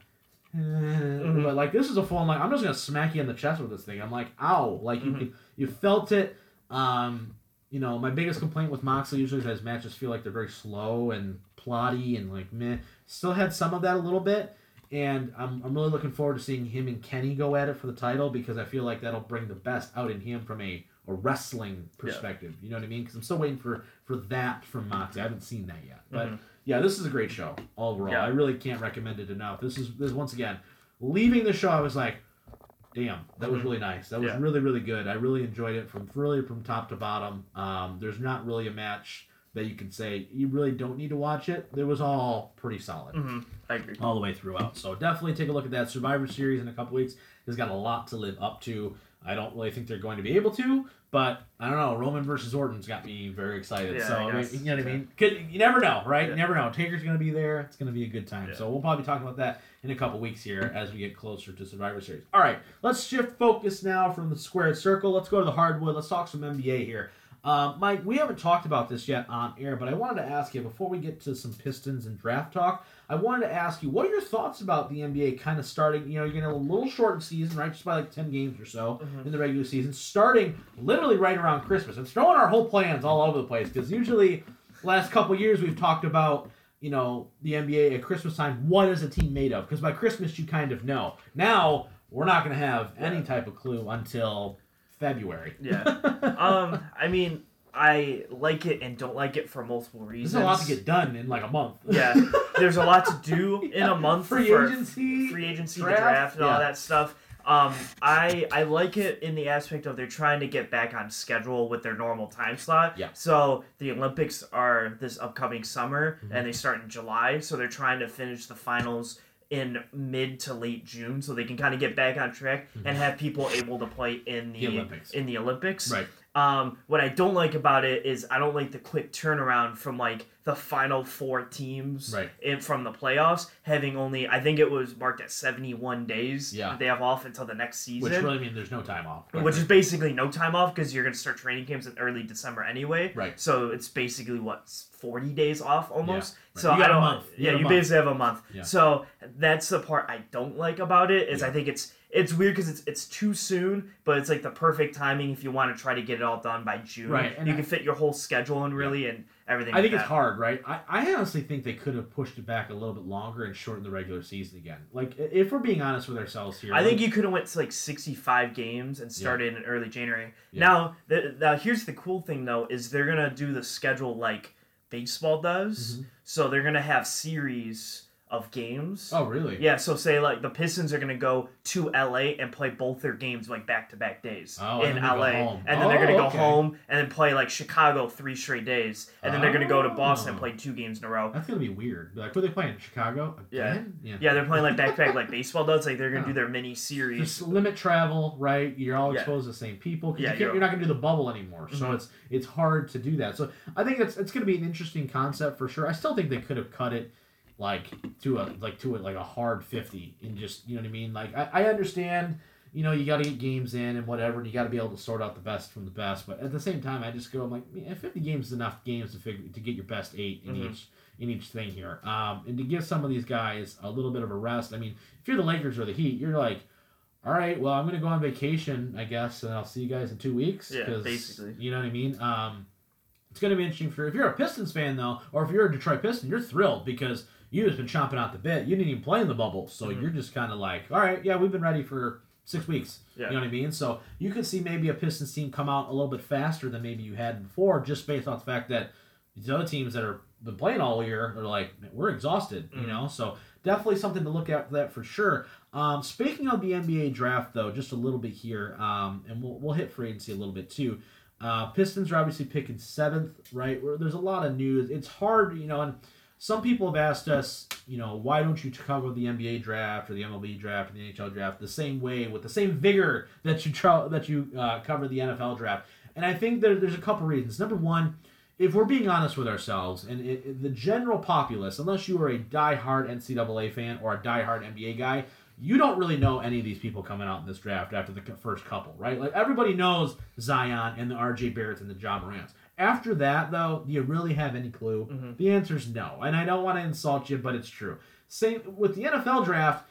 But like this is a full like I'm just gonna smack you in the chest with this thing. I'm like, ow! Like you Mhm. you felt it. Um, you know, my biggest complaint with Moxley usually is that his matches feel like they're very slow and plotty and like meh. Still had some of that a little bit, and I'm I'm really looking forward to seeing him and Kenny go at it for the title because I feel like that'll bring the best out in him from a a wrestling perspective. You know what I mean? Because I'm still waiting for for that from Moxley. I haven't seen that yet, but Mhm. Yeah, this is a great show overall. Yeah. I really can't recommend it enough. This is this once again leaving the show. I was like, damn, that was Mhm. really nice. That was Yeah. really really good. I really enjoyed it from really from top to bottom. Um, there's not really a match that you can say you really don't need to watch it. It was all pretty solid hmm I agree. all the way throughout. So definitely take a look at that Survivor Series in a couple weeks. It's got a lot to live up to. I don't really think they're going to be able to, but I don't know. Roman versus Orton's got me very excited. Yeah, so I mean, you know what I mean? Could, you never know, right? Yeah. You never know. Taker's going to be there. It's going to be a good time. Yeah. So we'll probably be talking about that in a couple weeks here as we get closer to Survivor Series. All right, let's shift focus now from the squared circle. Let's go to the hardwood. Let's talk some NBA here. Um, Mike, we haven't talked about this yet on air, but I wanted to ask you before we get to some Pistons and draft talk. I wanted to ask you, what are your thoughts about the NBA kind of starting? You know, you're getting a little shortened season, right? Just by like ten games or so Mhm. in the regular season, starting literally right around Christmas. It's throwing our whole plans all over the place because usually, last couple years we've talked about you know the NBA at Christmas time. What is a team made of? Because by Christmas you kind of know. Now we're not going to have any type of clue until February. Yeah. um, I mean, I like it and don't like it for multiple reasons. There's a lot to get done in like a month. Yeah, there's a lot to do in a month Free for agency. free agency, draft, the draft, and all that stuff. Um, I I like it in the aspect of they're trying to get back on schedule with their normal time slot. Yeah. So the Olympics are this upcoming summer, Mhm. and they start in July. So they're trying to finish the finals in mid to late June, so they can kind of get back on track and have people able to play in the, The Olympics. in the Olympics. Right. Um, what I don't like about it is I don't like the quick turnaround from like the final four teams Right. in from the playoffs having only I think it was marked at seventy one days Yeah. that they have off until the next season. Which really means there's no time off. which is basically no time off because you're gonna start training camps in early December anyway. Right. So it's basically what forty days off almost. right. So You got I a don't. month. You Yeah, you month. basically have a month. Yeah. So that's the part I don't like about it is I think it's it's weird because it's it's too soon, but it's like the perfect timing if you want to try to get it all done by June. Right, and you I- can fit your whole schedule in really and everything. I think like it's hard, right? I, I honestly think they could have pushed it back a little bit longer and shortened the regular season again. Like, if we're being honest with ourselves here, I think you could have went to like 65 games and started in early January. Yeah. Now, the, now here's the cool thing though is they're gonna do the schedule like baseball does. Mm-hmm. So they're gonna have series of games. Oh, really? Yeah, so say like the Pistons are gonna go to LA and play both their games like back to back days Oh, in LA, and then they're gonna Oh, go okay. home and then play like Chicago three straight days, and then they're gonna go to Boston and Oh. play two games in a row. That's gonna be weird. Like, what are they playing in Chicago again? Yeah. Yeah, they're playing like back to back like baseball does. Like they're gonna do their mini series. Just limit travel, right? You're all Yeah. exposed to the same people. Yeah, you can't, you're- you're not going to do the bubble anymore, so Mhm. it's it's hard to do that. So I think it's it's going to be an interesting concept for sure. I still think they could have cut it like to a like to a, like a hard fifty and just you know what I mean. Like I, I understand, you know, you got to get games in and whatever, and you got to be able to sort out the best from the best. But at the same time, I just go I'm like, yeah, fifty games is enough games to figure to get your best eight in Mhm. each in each thing here, um, and to give some of these guys a little bit of a rest. I mean, if you're the Lakers or the Heat, you're like all right, well, I'm gonna go on vacation, I guess, and I'll see you guys in two weeks. Yeah, basically. You know what I mean? Um, it's gonna be interesting for if you're a Pistons fan though, or if you're a Detroit Piston, you're thrilled because you just been chomping out the bit. You didn't even play in the bubble, so Mhm. you're just kind of like, all right, yeah, we've been ready for six weeks. Yeah. You know what I mean? So you could see maybe a Pistons team come out a little bit faster than maybe you had before, just based on the fact that these other teams that are been playing all year are like, we're exhausted. You Mhm. know, so definitely something to look at for that for sure. Um, speaking of the NBA draft, though, just a little bit here, um, and we'll, we'll hit free agency a little bit too. Uh, Pistons are obviously picking seventh, right? Where there's a lot of news. It's hard, you know, and some people have asked us, you know, why don't you cover the NBA draft or the MLB draft or the NHL draft the same way with the same vigor that you that you uh, cover the NFL draft? And I think there, there's a couple reasons. Number one, if we're being honest with ourselves, and it, it- the general populace, unless you are a diehard NCAA fan or a diehard NBA guy, you don't really know any of these people coming out in this draft after the first couple, right? Like everybody knows Zion and the RJ Barretts and the Ja Morants. After that, though, do you really have any clue? Mhm. The answer is no. And I don't want to insult you, but it's true. Same with the NFL draft.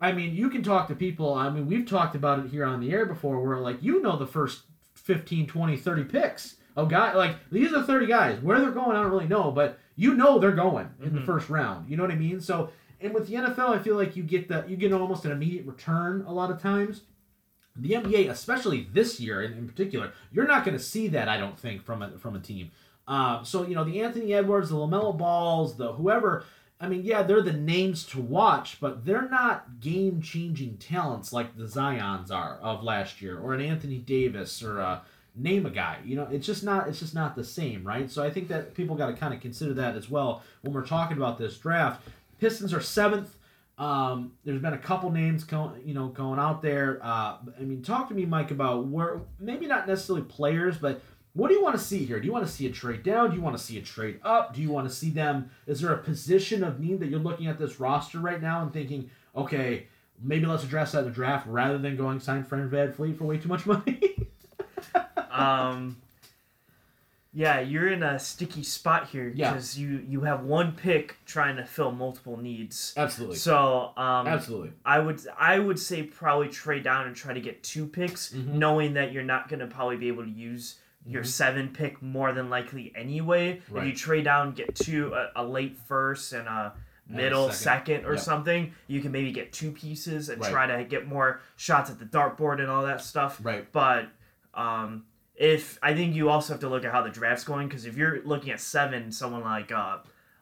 I mean, you can talk to people. I mean, we've talked about it here on the air before where, like, you know the first 15, 20, 30 picks of guys. Like, these are 30 guys. Where they're going, I don't really know, but you know they're going in the Mhm. first round. You know what I mean? So, and with the NFL, I feel like you get the you get almost an immediate return a lot of times. The NBA, especially this year in, in particular, you're not going to see that. I don't think from a from a team. Uh, so you know the Anthony Edwards, the LaMelo Balls, the whoever. I mean, yeah, they're the names to watch, but they're not game changing talents like the Zion's are of last year, or an Anthony Davis, or a name a guy. You know, it's just not it's just not the same, right? So I think that people got to kind of consider that as well when we're talking about this draft. Pistons are seventh. Um, there's been a couple names you know, going out there. Uh, I mean, talk to me, Mike, about where maybe not necessarily players, but what do you want to see here? Do you want to see a trade down? Do you want to see a trade up? Do you want to see them? Is there a position of need that you're looking at this roster right now and thinking, okay, maybe let's address that in the draft rather than going sign Fred VanVleet for way too much money? um, yeah, you're in a sticky spot here Yeah. because you you have one pick trying to fill multiple needs. Absolutely. So um, Absolutely. I would I would say probably trade down and try to get two picks, Mhm. knowing that you're not going to probably be able to use your Mhm. seven pick more than likely anyway. If you trade down, get two a, a late first and a middle second. second, or Yep. something, you can maybe get two pieces and Right. try to get more shots at the dartboard and all that stuff. Right. But um, if I think you also have to look at how the draft's going because if you're looking at seven, someone like uh,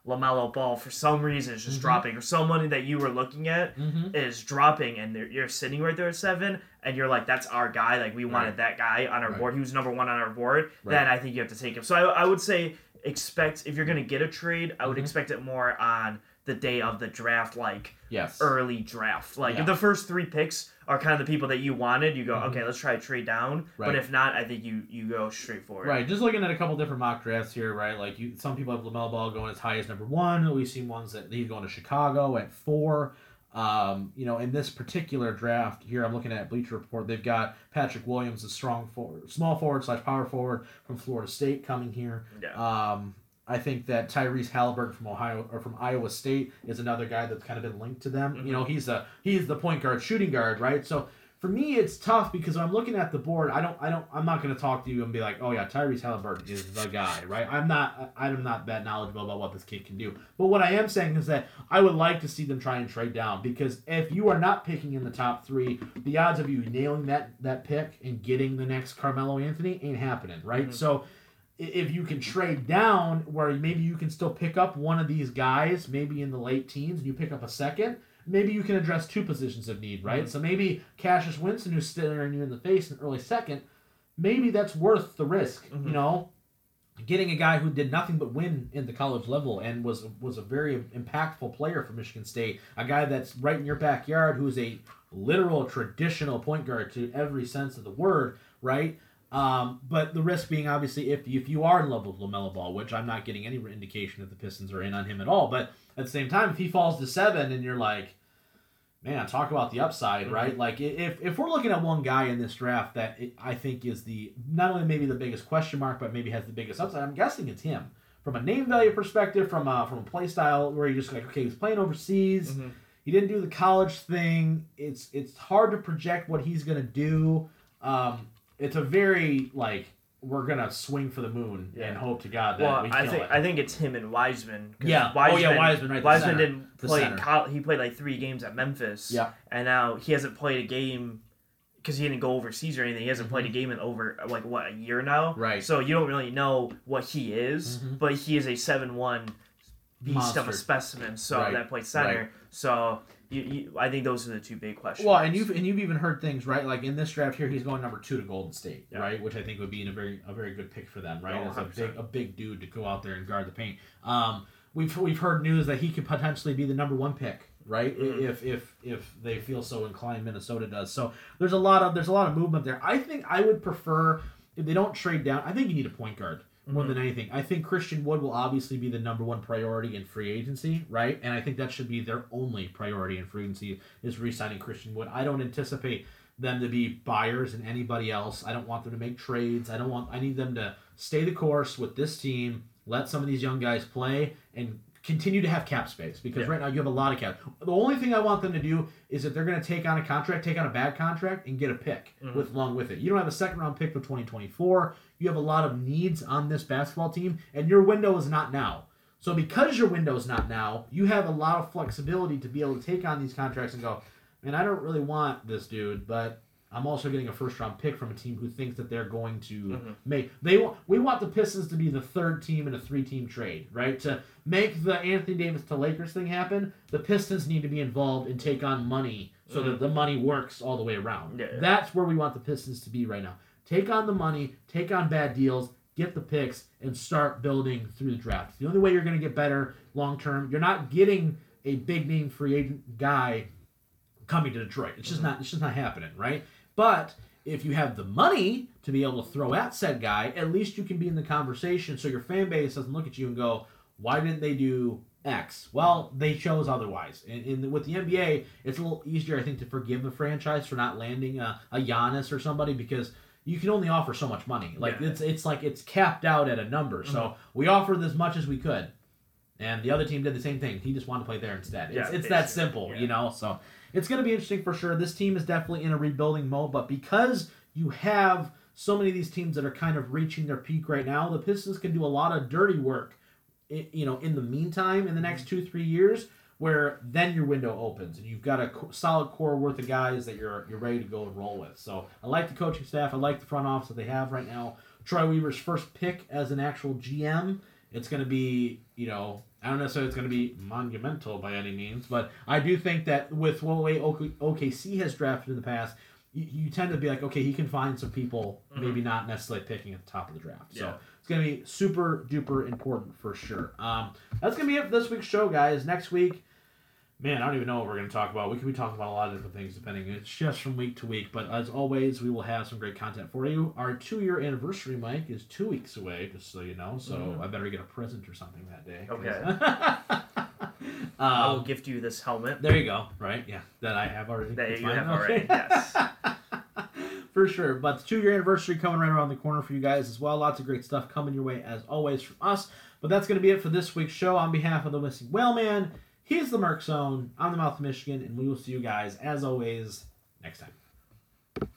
LaMelo Ball for some reason is just Mhm. dropping, or someone that you were looking at Mm-hmm. is dropping, and you're sitting right there at seven, and you're like, "That's our guy. Like we wanted Right. that guy on our Right. board. He was number one on our board." Right. Then I think you have to take him. So I, I would say expect if you're gonna get a trade, I would Mhm. expect it more on the day of the draft, like Yes. early draft. Like Yeah. if the first three picks are kind of the people that you wanted, you go, Mhm. okay, let's try to trade down. Right. But if not, I think you you go straight for it. Right, just looking at a couple different mock drafts here, right? Like you, some people have LaMelo Ball going as high as number one. We've seen ones that he's going to Chicago at four. Um, you know, in this particular draft here, I'm looking at Bleacher Report. They've got Patrick Williams, a strong forward, small forward slash power forward from Florida State, coming here. Yeah. Um, I think that Tyrese Halliburton from Ohio or from Iowa State is another guy that's kind of been linked to them. You know, he's a he's the point guard, shooting guard, right? So for me, it's tough because I'm looking at the board, I don't, I don't, I'm not going to talk to you and be like, oh yeah, Tyrese Halliburton is the guy, right? I'm not, I'm not that knowledgeable about what this kid can do. But what I am saying is that I would like to see them try and trade down because if you are not picking in the top three, the odds of you nailing that that pick and getting the next Carmelo Anthony ain't happening, right? Mhm. So if you can trade down where maybe you can still pick up one of these guys maybe in the late teens and you pick up a second maybe you can address two positions of need right Mhm. so maybe cassius winston who's staring you in the face in early second maybe that's worth the risk Mhm. you know getting a guy who did nothing but win in the college level and was was a very impactful player for michigan state a guy that's right in your backyard who's a literal traditional point guard to every sense of the word right um, but the risk being obviously if if you are in love with LaMelo Ball, which I'm not getting any indication that the Pistons are in on him at all. But at the same time, if he falls to seven and you're like, man, talk about the upside, right? Like if if we're looking at one guy in this draft that it, I think is the not only maybe the biggest question mark, but maybe has the biggest upside, I'm guessing it's him. From a name value perspective, from a, from a play style where you're just like, okay, he's playing overseas. Mhm. He didn't do the college thing. It's it's hard to project what he's gonna do. Um, it's a very like we're gonna swing for the moon Yeah. and hope to God that Well, we I think it. I think it's him and Wiseman. yeah. oh yeah, Wiseman right. Wiseman center. didn't play. he played like three games at Memphis. Yeah. And now he hasn't played a game because he didn't go overseas or anything. He hasn't played a game in over like what a year now. Mm-hmm. Right. So you don't really know what he is, Mhm. but he is a seven-one beast of a specimen. So Right. that plays center. Right. So you, you, I think those are the two big questions. Well, and you've and you've even heard things right, like in this draft here, he's going number two to Golden State, Yeah. right, which I think would be in a very a very good pick for them, right? Oh, As a big a big dude to go out there and guard the paint. Um, we've we've heard news that he could potentially be the number one pick, right? Mhm. If if if they feel so inclined, Minnesota does. So there's a lot of there's a lot of movement there. I think I would prefer if they don't trade down. I think you need a point guard more Mhm. than anything. I think Christian Wood will obviously be the number one priority in free agency, right? And I think that should be their only priority in free agency is re-signing Christian Wood. I don't anticipate them to be buyers and anybody else. I don't want them to make trades. I don't want. I need them to stay the course with this team. Let some of these young guys play and continue to have cap space because Yeah. right now you have a lot of cap. The only thing I want them to do is if they're going to take on a contract, take on a bad contract and get a pick Mhm. with along with it. You don't have a second round pick for 2024. You have a lot of needs on this basketball team and your window is not now. So because your window is not now, you have a lot of flexibility to be able to take on these contracts and go, man, I don't really want this dude, but I'm also getting a first round pick from a team who thinks that they're going to Mhm. make they want we want the Pistons to be the third team in a three team trade, right? To make the Anthony Davis to Lakers thing happen, the Pistons need to be involved and take on money so that the money works all the way around. Yeah. That's where we want the Pistons to be right now. Take on the money, take on bad deals, get the picks, and start building through the draft. The only way you're going to get better long term. You're not getting a big name free agent guy coming to Detroit. It's just not. It's just not happening, right? But if you have the money to be able to throw at said guy, at least you can be in the conversation, so your fan base doesn't look at you and go, "Why didn't they do X?" Well, they chose otherwise. And, and with the NBA, it's a little easier, I think, to forgive a franchise for not landing a, a Giannis or somebody because you can only offer so much money. Like Yeah. it's it's like it's capped out at a number. So mm-hmm. we offered as much as we could. And the other team did the same thing. He just wanted to play there instead. It's, Yeah, it's that simple, yeah. you know? So it's going to be interesting for sure. This team is definitely in a rebuilding mode, but because you have so many of these teams that are kind of reaching their peak right now, the Pistons can do a lot of dirty work, you know, in the meantime, in the next mm-hmm. two, three years, where then your window opens and you've got a solid core worth of guys that you're you're ready to go and roll with. So I like the coaching staff. I like the front office that they have right now. Troy Weaver's first pick as an actual GM. It's going to be, you know, I don't necessarily it's going to be monumental by any means, but I do think that with what way OK- OKC has drafted in the past, you, you tend to be like, okay, he can find some people, Mhm. maybe not necessarily picking at the top of the draft. So it's gonna be super duper important for sure. Um, that's gonna be it for this week's show, guys. Next week. Man, I don't even know what we're going to talk about. We could be talking about a lot of different things depending. It's just from week to week. But as always, we will have some great content for you. Our two year anniversary, Mike, is two weeks away, just so you know. So Mhm. I better get a present or something that day. Okay. Um, gift you this helmet there you go. Right? Yeah. That I have already. that you have Okay. already. Yes. for sure. But the two year anniversary coming right around the corner for you guys as well. Lots of great stuff coming your way as always from us. But that's going to be it for this week's show. On behalf of the Missing Whaleman, he's the Merc Zone. I'm the Mouth of Michigan, and we will see you guys as always next time.